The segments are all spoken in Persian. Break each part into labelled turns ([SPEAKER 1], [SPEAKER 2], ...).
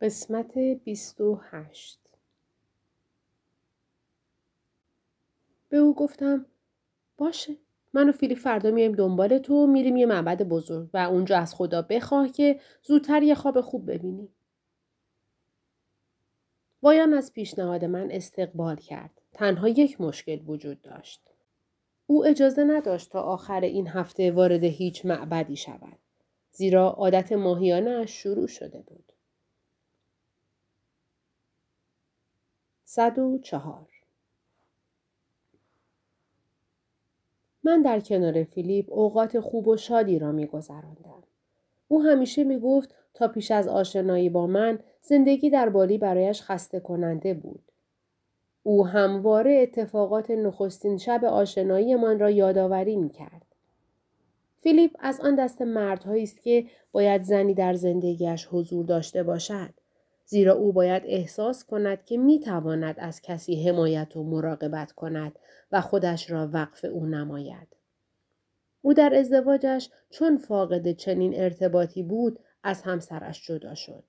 [SPEAKER 1] قسمت 28 به او گفتم باشه من و فیلیپ فردا میایم دنبال تو میریم یه معبد بزرگ و اونجا از خدا بخواه که زودتر یه خواب خوب ببینی. وایان از پیشنهاد من استقبال کرد. تنها یک مشکل وجود داشت. او اجازه نداشت تا آخر این هفته وارد هیچ معبدی شود. زیرا عادت ماهیانه شروع شده بود. صد و چهار من در کنار فیلیپ اوقات خوب و شادی را می گذراندم. او همیشه می گفت تا پیش از آشنایی با من زندگی در بالی برایش خسته کننده بود. او همواره اتفاقات نخستین شب آشنایی من را یادآوری می کرد. فیلیپ از آن دست مردهایی است که باید زنی در زندگیش حضور داشته باشد. زیرا او باید احساس کند که می تواند از کسی حمایت و مراقبت کند و خودش را وقف او نماید. او در ازدواجش چون فاقد چنین ارتباطی بود از همسرش جدا شد.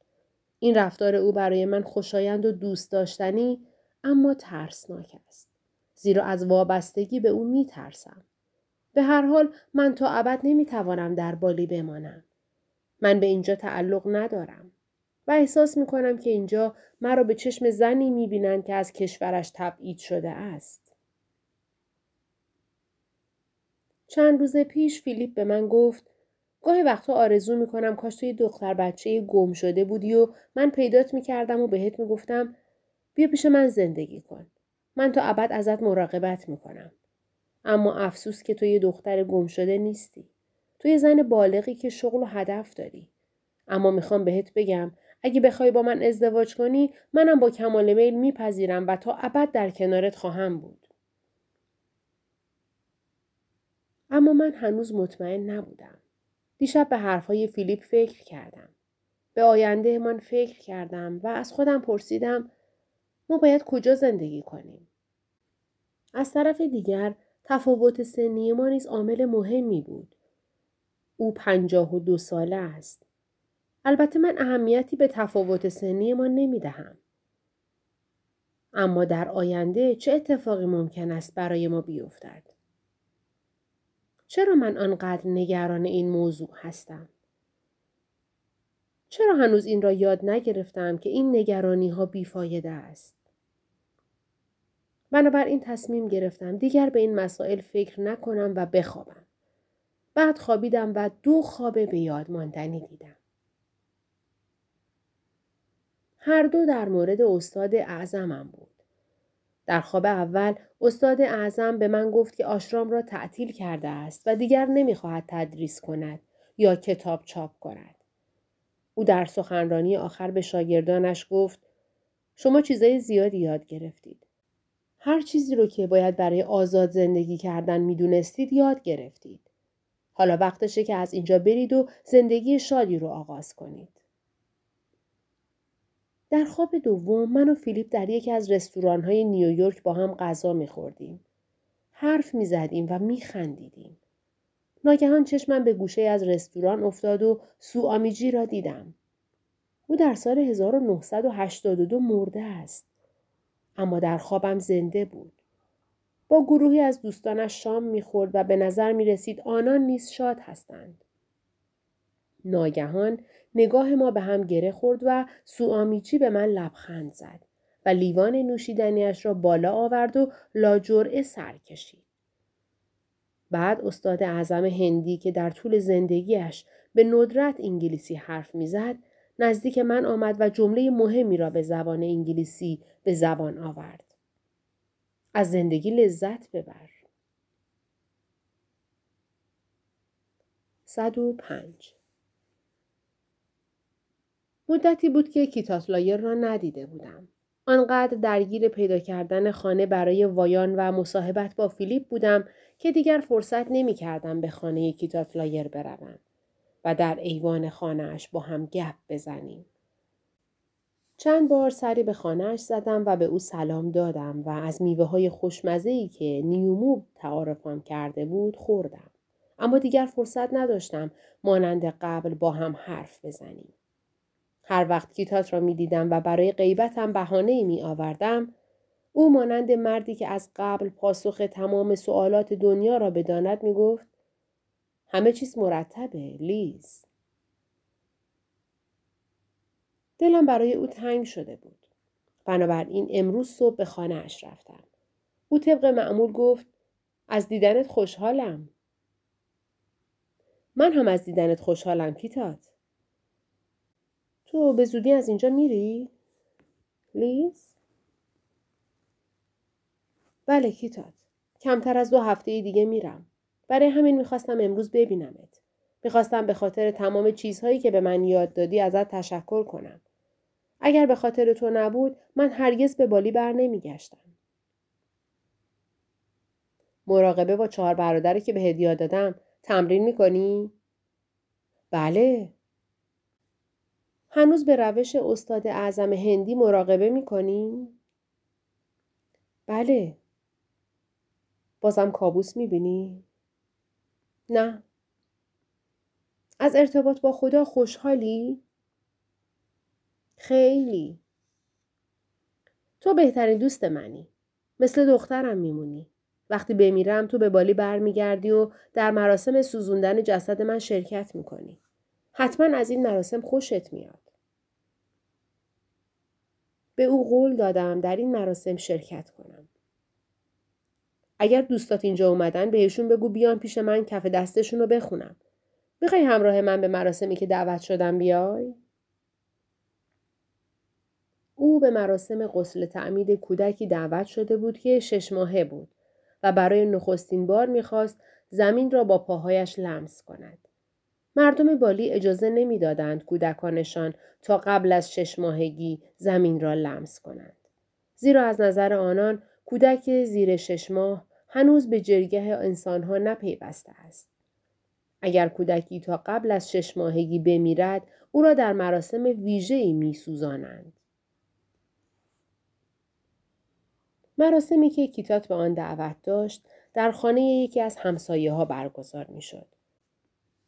[SPEAKER 1] این رفتار او برای من خوشایند و دوست داشتنی اما ترسناک است. زیرا از وابستگی به او می ترسم. به هر حال من تا ابد نمی توانم در بالی بمانم. من به اینجا تعلق ندارم. و احساس می کنم که اینجا مرا به چشم زنی می بینند که از کشورش تبعید شده است. چند روز پیش فیلیپ به من گفت گاهی وقتا آرزو می کنم کاش توی دختر بچه گم شده بودی و من پیدات می کردم و بهت می گفتم بیا پیش من زندگی کن. من تا ابد ازت مراقبت می کنم. اما افسوس که تو یه دختر گم شده نیستی. تو یه زن بالغی که شغل و هدف داری. اما می‌خوام بهت بگم اگه بخوای با من ازدواج کنی منم با کمال میل میپذیرم و تا ابد در کنارت خواهم بود. اما من هنوز مطمئن نبودم. دیشب به حرفهای فیلیپ فکر کردم. به آینده من فکر کردم و از خودم پرسیدم ما باید کجا زندگی کنیم؟ از طرف دیگر تفاوت سنی ما نیز عامل مهمی بود. او پنجاه و دو ساله است. البته من اهمیتی به تفاوت سنی ما نمی دهم. اما در آینده چه اتفاقی ممکن است برای ما بیفتد؟ چرا من آنقدر نگران این موضوع هستم؟ چرا هنوز این را یاد نگرفتم که این نگرانی ها بیفایده است؟ بنابراین تصمیم گرفتم دیگر به این مسائل فکر نکنم و بخوابم. بعد خوابیدم و دو خواب به یاد ماندنی دیدم. هر دو در مورد استاد اعظمم بود. در خواب اول استاد اعظم به من گفت که آشرام را تعطیل کرده است و دیگر نمی‌خواهد تدریس کند یا کتاب چاپ کند. او در سخنرانی آخر به شاگردانش گفت شما چیزای زیادی یاد گرفتید. هر چیزی رو که باید برای آزاد زندگی کردن می‌دونستید یاد گرفتید. حالا وقتشه که از اینجا برید و زندگی شادی رو آغاز کنید. در خواب دوم من و فیلیپ در یکی از رستوران های نیویورک با هم غذا میخوردیم. حرف می‌زدیم و میخندیدیم. ناگهان چشمم به گوشه از رستوران افتاد و سوآمیجی را دیدم. او در سال 1982 مرده است. اما در خوابم زنده بود. با گروهی از دوستانش شام می‌خورد و به نظر می رسید آنان نیز شاد هستند. ناگهان نگاه ما به هم گره خورد و سوامیچی به من لبخند زد و لیوان نوشیدنیش را بالا آورد و لاجرعه سر کشید. بعد استاد اعظم هندی که در طول زندگیش به ندرت انگلیسی حرف می‌زد نزدیک من آمد و جمله مهمی را به زبان انگلیسی به زبان آورد. از زندگی لذت ببر. 105 مدتی بود که کتوت لایر را ندیده بودم. آنقدر درگیر پیدا کردن خانه برای وایان و مصاحبت با فیلیپ بودم که دیگر فرصت نمی کردم به خانه کتوت لایر بروم و در ایوان خانه‌اش با هم گپ بزنیم. چند بار سری به خانه‌اش زدم و به او سلام دادم و از میوه های خوشمزه که نیومو تعارفم کرده بود خوردم. اما دیگر فرصت نداشتم مانند قبل با هم حرف بزنیم. هر وقت کیتات را می دیدم و برای غیبتم بهانه می آوردم او مانند مردی که از قبل پاسخ تمام سوالات دنیا را بداند می گفت همه چیز مرتبه لیز. دلم برای او تنگ شده بود. بنابراین امروز صبح به خانه اش رفتم. او طبق معمول گفت از دیدنت خوشحالم. من هم از دیدنت خوشحالم کیتات. تو به زودی از اینجا میری؟ لیز؟ بله کیتات. کمتر از دو هفته دیگه میرم. برای همین می‌خواستم امروز ببینمت. می‌خواستم به خاطر تمام چیزهایی که به من یاد دادی ازت تشکر کنم. اگر به خاطر تو نبود من هرگز به بالی بر نمیگشتم. مراقبه با چهار برادری که به هدیه دادم تمرین می‌کنی؟ بله. هنوز به روش استاد اعظم هندی مراقبه می‌کنی؟ بله. بازم کابوس می‌بینی؟ نه. از ارتباط با خدا خوشحالی؟ خیلی. تو بهترین دوست منی. مثل دخترم میمونی. وقتی بمیرم تو به بالی برمیگردی و در مراسم سوزوندن جسد من شرکت می‌کنی. حتما از این مراسم خوشت میاد. به او قول دادم در این مراسم شرکت کنم. اگر دوستات اینجا اومدن بهشون بگو بیان پیش من کف دستشون رو بخونم. می‌خوای همراه من به مراسمی که دعوت شدم بیای؟ او به مراسم غسل تعمید کودکی دعوت شده بود که شش ماهه بود و برای نخستین بار می‌خواست زمین را با پاهایش لمس کند. مردم بالی اجازه نمی‌دادند کودکانشان تا قبل از شش ماهگی زمین را لمس کنند. زیرا از نظر آنان کودک زیر شش ماه هنوز به جرگه انسانها نپیوسته است. اگر کودکی تا قبل از شش ماهگی بمیرد او را در مراسم ویژه‌ای میسوزانند. مراسمی که کیتات به آن دعوت داشت در خانه یکی از همسایه ها برگزار می شد.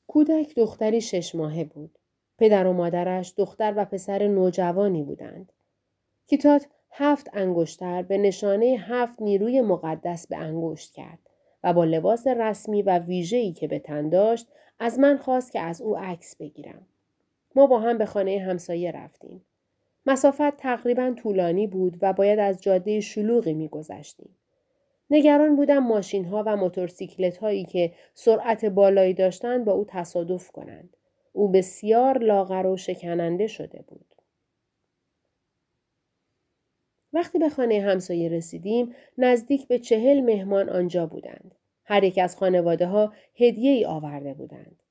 [SPEAKER 1] کودک دختری شش ماهه بود. پدر و مادرش دختر و پسر نوجوانی بودند. کیتات هفت انگشتر به نشانه هفت نیروی مقدس به انگشت کرد و با لباس رسمی و ویژه‌ای که به تن داشت از من خواست که از او عکس بگیرم. ما با هم به خانه همسایه رفتیم. مسافت تقریبا طولانی بود و باید از جاده شلوغی میگذشتیم. نگران بودم ماشین ها و موتورسیکلت هایی که سرعت بالایی داشتند با او تصادف کنند. او بسیار لاغر و شکننده شده بود. وقتی به خانه همسایه رسیدیم نزدیک به چهل مهمان آنجا بودند. هر یک از خانواده ها هدیه ای آورده بودند.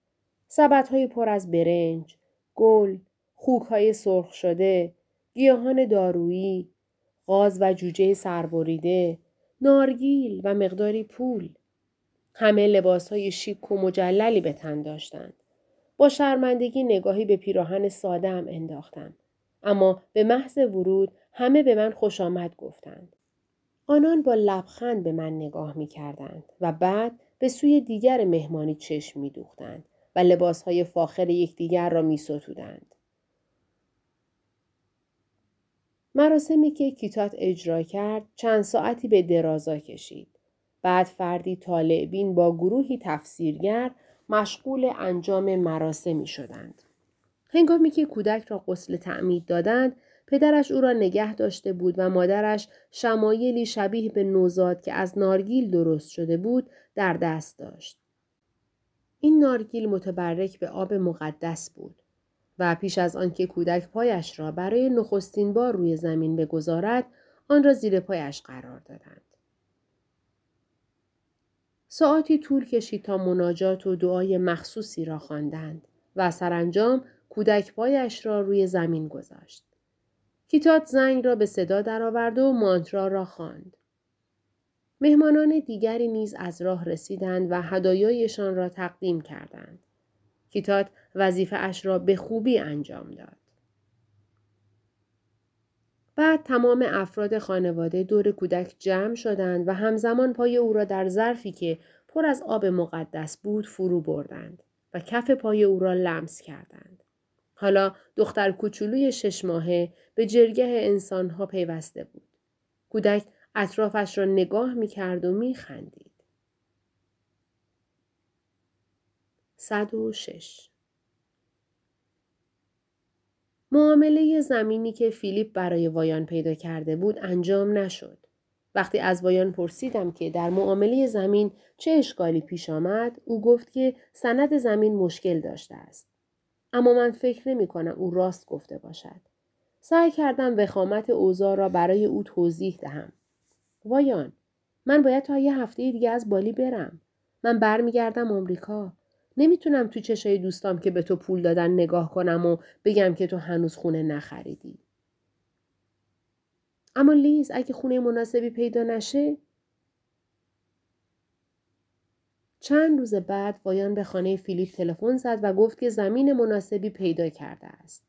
[SPEAKER 1] سبت های پر از برنج، گل، خوک های سرخ شده، گیاهان دارویی، غاز و جوجه سربریده، نارگیل و مقداری پول. همه لباس های شیک و مجللی به تن داشتند. با شرمندگی نگاهی به پیراهن ساده هم انداختم. اما به محض ورود همه به من خوش آمد گفتند. آنان با لبخند به من نگاه می کردند و بعد به سوی دیگر مهمانی چشم می دوختند و لباس های فاخر یکدیگر را می ستودند. مراسمی که کیتات اجرا کرد چند ساعتی به درازا کشید. بعد فردی طالع بین با گروهی تفسیرگر مشغول انجام مراسمی شدند. هنگامی که کودک را غسل تعمید دادند، پدرش او را نگه داشته بود و مادرش شمایلی شبیه به نوزاد که از نارگیل درست شده بود در دست داشت. این نارگیل متبرک به آب مقدس بود. و پیش از آنکه کودک پایش را برای نخستین بار روی زمین بگذارد آن را زیر پایش قرار دادند. ساعتی طول کشید تا مناجات و دعای مخصوصی را خواندند و سرانجام کودک پایش را روی زمین گذاشت. کیتات زنگ را به صدا درآورد و مانترا را خواند. مهمانان دیگری نیز از راه رسیدند و هدایایشان را تقدیم کردند. کیتات وظیفه اش را به خوبی انجام داد. بعد تمام افراد خانواده دور کودک جمع شدند و همزمان پای او را در ظرفی که پر از آب مقدس بود فرو بردند و کف پای او را لمس کردند. حالا دختر کوچولوی شش ماهه به جرگه انسانها پیوسته بود. کودک اطرافش را نگاه می کرد و می خندید. 106 معامله زمینی که فیلیپ برای وایان پیدا کرده بود انجام نشد. وقتی از وایان پرسیدم که در معامله زمین چه اشکالی پیش آمد او گفت که سند زمین مشکل داشته است. اما من فکر نمی کنم او راست گفته باشد. سعی کردم وخامت اوضاع را برای او توضیح دهم. وایان من باید تا یه هفته دیگه از بالی برم. من برمیگردم آمریکا. نمی‌تونم تو چشای دوستام که به تو پول دادن نگاه کنم و بگم که تو هنوز خونه نخریدی اما لیز اگه خونه مناسبی پیدا نشه چند روز بعد وایان به خانه فیلیپ تلفن زد و گفت که زمین مناسبی پیدا کرده است.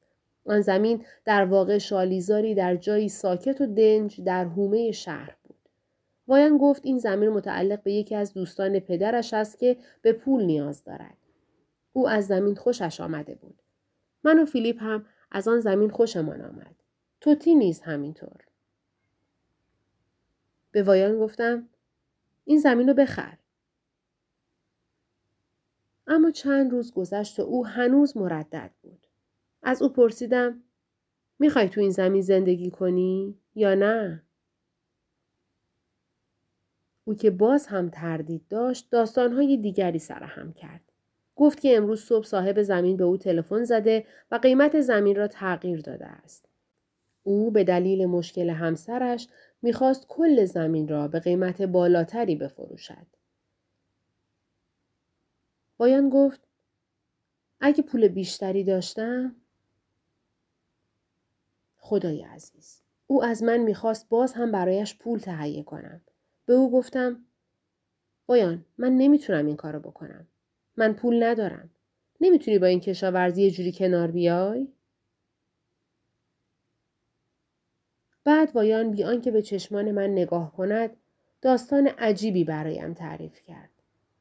[SPEAKER 1] آن زمین در واقع شالیزاری در جایی ساکت و دنج در حومه شهر. وایان گفت این زمین متعلق به یکی از دوستان پدرش است که به پول نیاز دارد. او از زمین خوشش آمده بود. من و فیلیپ هم از آن زمین خوشمان آمد. توتی نیز همینطور. به وایان گفتم این زمین رو بخر. اما چند روز گذشت و او هنوز مردد بود. از او پرسیدم می‌خوای تو این زمین زندگی کنی یا نه؟ او که باز هم تردید داشت داستانهای دیگری سرهم کرد. گفت که امروز صبح صاحب زمین به او تلفن زده و قیمت زمین را تغییر داده است. او به دلیل مشکل همسرش می‌خواست کل زمین را به قیمت بالاتری بفروشد. بایان گفت اگه پول بیشتری داشتم خدای عزیز او از من می‌خواست باز هم برایش پول تهیه کنم. به او گفتم بایان من نمی‌تونم این کارو بکنم. من پول ندارم. نمی‌تونی با این کشاورزی یه جوری کنار بیای؟ بعد وایان بی آنکه به چشمان من نگاه کند داستان عجیبی برایم تعریف کرد.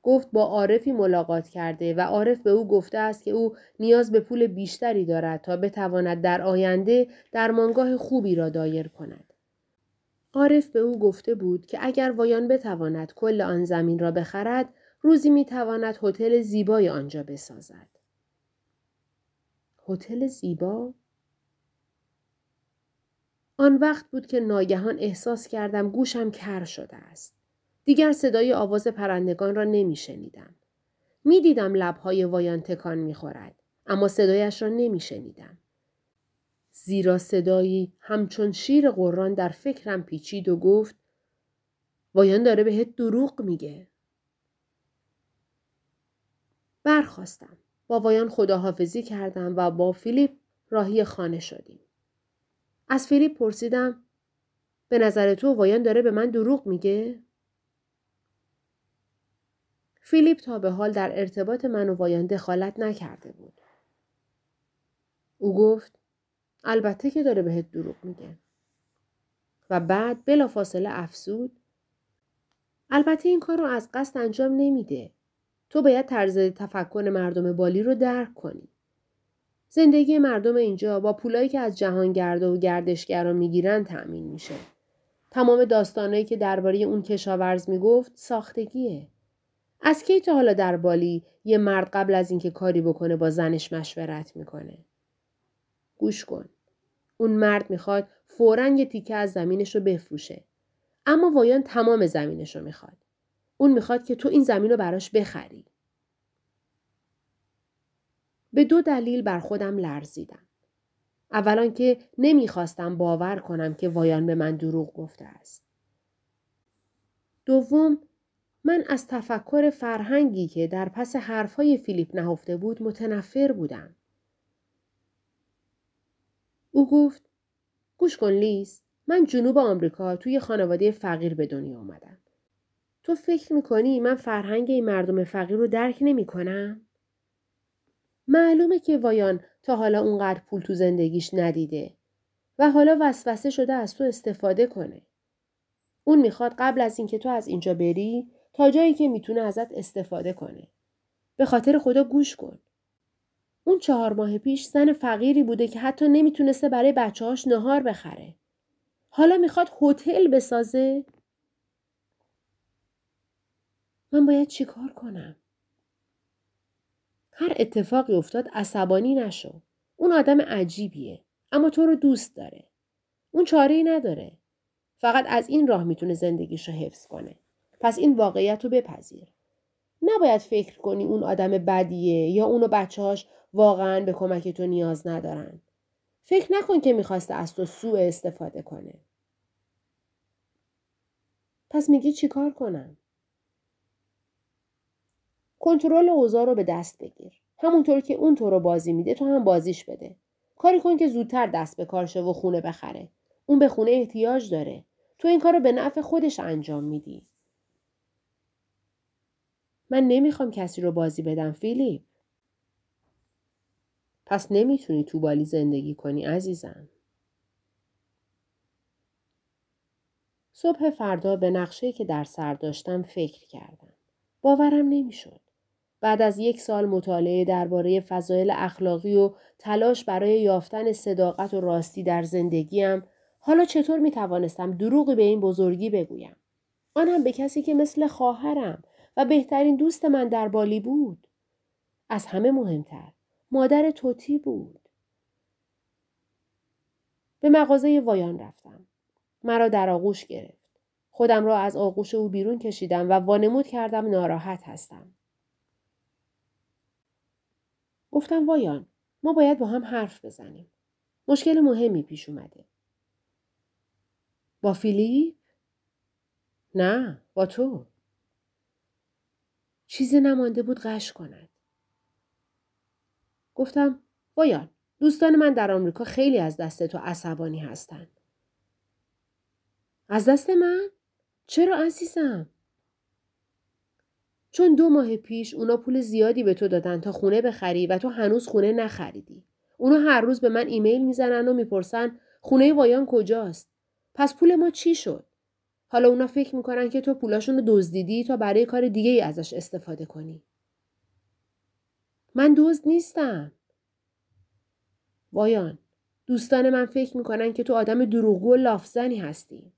[SPEAKER 1] گفت با عارفی ملاقات کرده و عارف به او گفته است که او نیاز به پول بیشتری دارد تا بتواند در آینده درمانگاه خوبی را دایر کند. عارف به او گفته بود که اگر وایان بتواند کل آن زمین را بخرد روزی می‌تواند هتل زیبای آنجا بسازد. هتل زیبا آن وقت بود که ناگهان احساس کردم گوشم کر شده است. دیگر صدای آواز پرندگان را نمی شنیدم. می دیدم لبهای وایان تکان می خورد. اما صدایش را نمی شنیدم. زیرا صدایی همچون شیر قرآن در فکرم پیچید و گفت وایان داره بهت دروغ میگه. برخواستم. با وایان خداحافظی کردم و با فیلیپ راهی خانه شدیم. از فیلیپ پرسیدم به نظر تو وایان داره به من دروغ میگه؟ فیلیپ تا به حال در ارتباط من و وایان دخالت نکرده بود. او گفت البته که داره بهت دروغ میگه. و بعد بلا فاصله افسود البته این کار رو از قصد انجام نمیده. تو باید طرز تفکر مردم بالی رو درک کنی. زندگی مردم اینجا با پولایی که از جهانگرد و گردشگران می‌گیرن تأمین میشه. تمام داستانهایی که درباره اون کشاورز می‌گفت ساختگیه. از کی تا حالا در بالی یه مرد قبل از اینکه کاری بکنه با زنش مشورت می‌کنه؟ گوش کن. اون مرد می‌خواد فورا یه تیکه از زمینش رو بفروشه. اما وایان تمام زمینش رو می‌خواد. اون می‌خواد که تو این زمین رو براش بخری. به دو دلیل بر خودم لرزیدم. اولا که نمی‌خواستم باور کنم که وایان به من دروغ گفته است. دوم من از تفکر فرهنگی که در پس حرفهای فیلیپ نهفته بود متنفر بودم. او گفت گوش کن لیز من جنوب آمریکا توی خانواده فقیر به دنیا آمدم. تو فکر می‌کنی من فرهنگ این مردم فقیر رو درک نمی کنم؟ معلومه که وایان تا حالا اونقدر پول تو زندگیش ندیده و حالا وسوسه شده از تو استفاده کنه. اون می‌خواد قبل از اینکه تو از اینجا بری تا جایی که می‌تونه ازت استفاده کنه. به خاطر خدا گوش کن. اون چهار ماه پیش زن فقیری بوده که حتی نمی‌تونسته برای بچه‌هاش نهار بخره. حالا می‌خواد هتل بسازه؟ من باید چیکار کنم؟ هر اتفاقی افتاد عصبانی نشو. اون آدم عجیبیه. اما تو رو دوست داره. اون چاره ای نداره. فقط از این راه می‌تونه زندگیش رو حفظ کنه. پس این واقعیت رو بپذیر. نباید فکر کنی اون آدم بدیه یا اونو بچهاش واقعا به کمک تو نیاز ندارن. فکر نکن که می‌خواسته از تو سوء استفاده کنه. پس میگی چیکار کنم؟ کنترل اوضاع رو به دست بگیر. همونطور که اون تو رو بازی میده تو هم بازیش بده. کاری کن که زودتر دست به کار و خونه بخره. اون به خونه احتیاج داره. تو این کار رو به نفع خودش انجام میدی. من نمی‌خوام کسی رو بازی بدم فیلیپ. پس نمی‌تونی تو بالی زندگی کنی عزیزم. صبح فردا به نقشه که در سر داشتم فکر کردم. باورم نمی‌شد. بعد از یک سال مطالعه درباره فضایل اخلاقی و تلاش برای یافتن صداقت و راستی در زندگیم حالا چطور می توانستم دروغی به این بزرگی بگویم آنم به کسی که مثل خواهرم و بهترین دوست من در بالی بود از همه مهمتر مادر توتی بود به مغازه وایان رفتم مرا در آغوش گرفت خودم را از آغوش او بیرون کشیدم و وانمود کردم ناراحت هستم گفتم وایان ما باید با هم حرف بزنیم. مشکل مهمی پیش اومده. با فیلیپ؟ نه با تو. چیزی نمانده بود غش کند. گفتم وایان دوستان من در آمریکا خیلی از دست تو عصبانی هستند. از دست من؟ چرا عزیزم؟ چون دو ماه پیش اونا پول زیادی به تو دادن تا خونه بخری و تو هنوز خونه نخریدی. اونا هر روز به من ایمیل می‌زنن و می‌پرسن خونه وایان کجاست؟ پس پول ما چی شد؟ حالا اونا فکر می‌کنن که تو پولاشون رو دزدیدی تا برای کار دیگه ای ازش استفاده کنی. من دزد نیستم. وایان دوستان من فکر می‌کنن که تو آدم دروغگو و لافزنی هستی.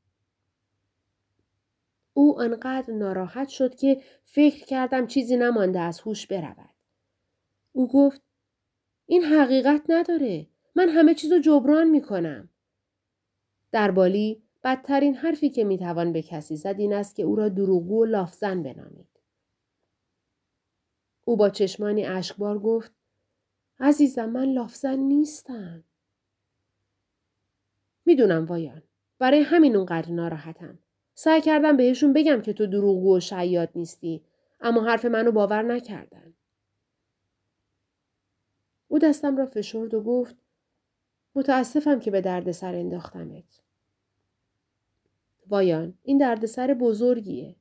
[SPEAKER 1] او آنقدر ناراحت شد که فکر کردم چیزی نمانده از هوش برود. او گفت این حقیقت نداره. من همه چیزو جبران می کنم. در بالی بدترین حرفی که می‌توان به کسی زد این است که او را دروغگو و لافزن بنامید. او با چشمانی اشکبار گفت عزیزم من لافزن نیستم. می‌دونم وایان. برای همین اونقدر ناراحتم. سعی کردم بهشون بگم که تو دروغگو و شیاد نیستی اما حرف منو باور نکردن. او دستم را فشرد و گفت متاسفم که به دردسر انداختمت. وایان این دردسر بزرگیه.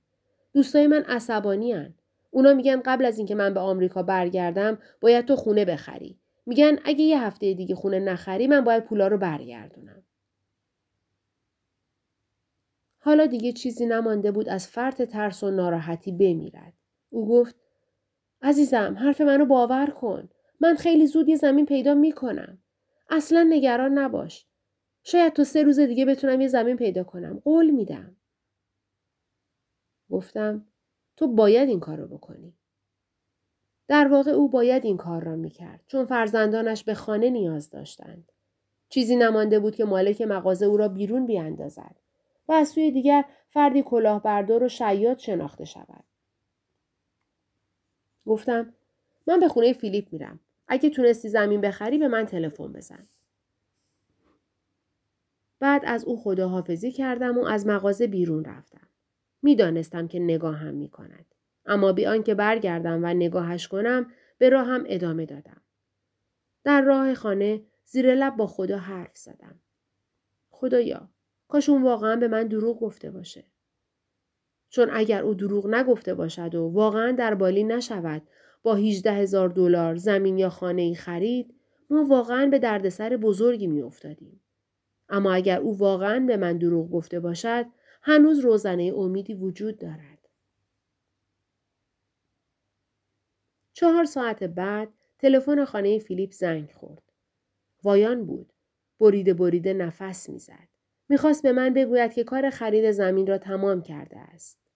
[SPEAKER 1] دوستای من عصبانی هن. اونا میگن قبل از اینکه من به آمریکا برگردم باید تو خونه بخری. میگن اگه یه هفته دیگه خونه نخری من باید پولا رو برگردونم. حالا دیگه چیزی نمانده بود از فرط ترس و ناراحتی بمیرد. او گفت عزیزم حرف منو باور کن. من خیلی زود یه زمین پیدا می‌کنم. اصلا نگران نباش. شاید تو سه روز دیگه بتونم یه زمین پیدا کنم. قول میدم. گفتم تو باید این کار رو بکنی. در واقع او باید این کار را می‌کرد چون فرزندانش به خانه نیاز داشتند. چیزی نمانده بود که مالک مغازه او را بیرون بیاندازد. و از سوی دیگر فردی کلاهبردار و شیاد شناخته شود. گفتم من به خونه فیلیپ میرم. اگه تونستی زمین بخری به من تلفن بزن. بعد از او خداحافظی کردم و از مغازه بیرون رفتم. می‌دانستم که نگاه هم می کند. اما بی آنکه برگردم و نگاهش کنم به راه هم ادامه دادم. در راه خانه زیر لب با خدا حرف زدم. خدایا کاش اون واقعا به من دروغ گفته باشه. چون اگر او دروغ نگفته باشد و واقعا در بالی نشود با 18 هزار دلار زمین یا خانه ای خرید ما واقعا به دردسر بزرگی می افتادیم. اما اگر او واقعا به من دروغ گفته باشد هنوز روزنه امیدی وجود دارد. چهار ساعت بعد تلفن خانه فیلیپ زنگ خورد. وایان بود. بریده بریده نفس می‌زد. می‌خواست به من بگوید که کار خرید زمین را تمام کرده است.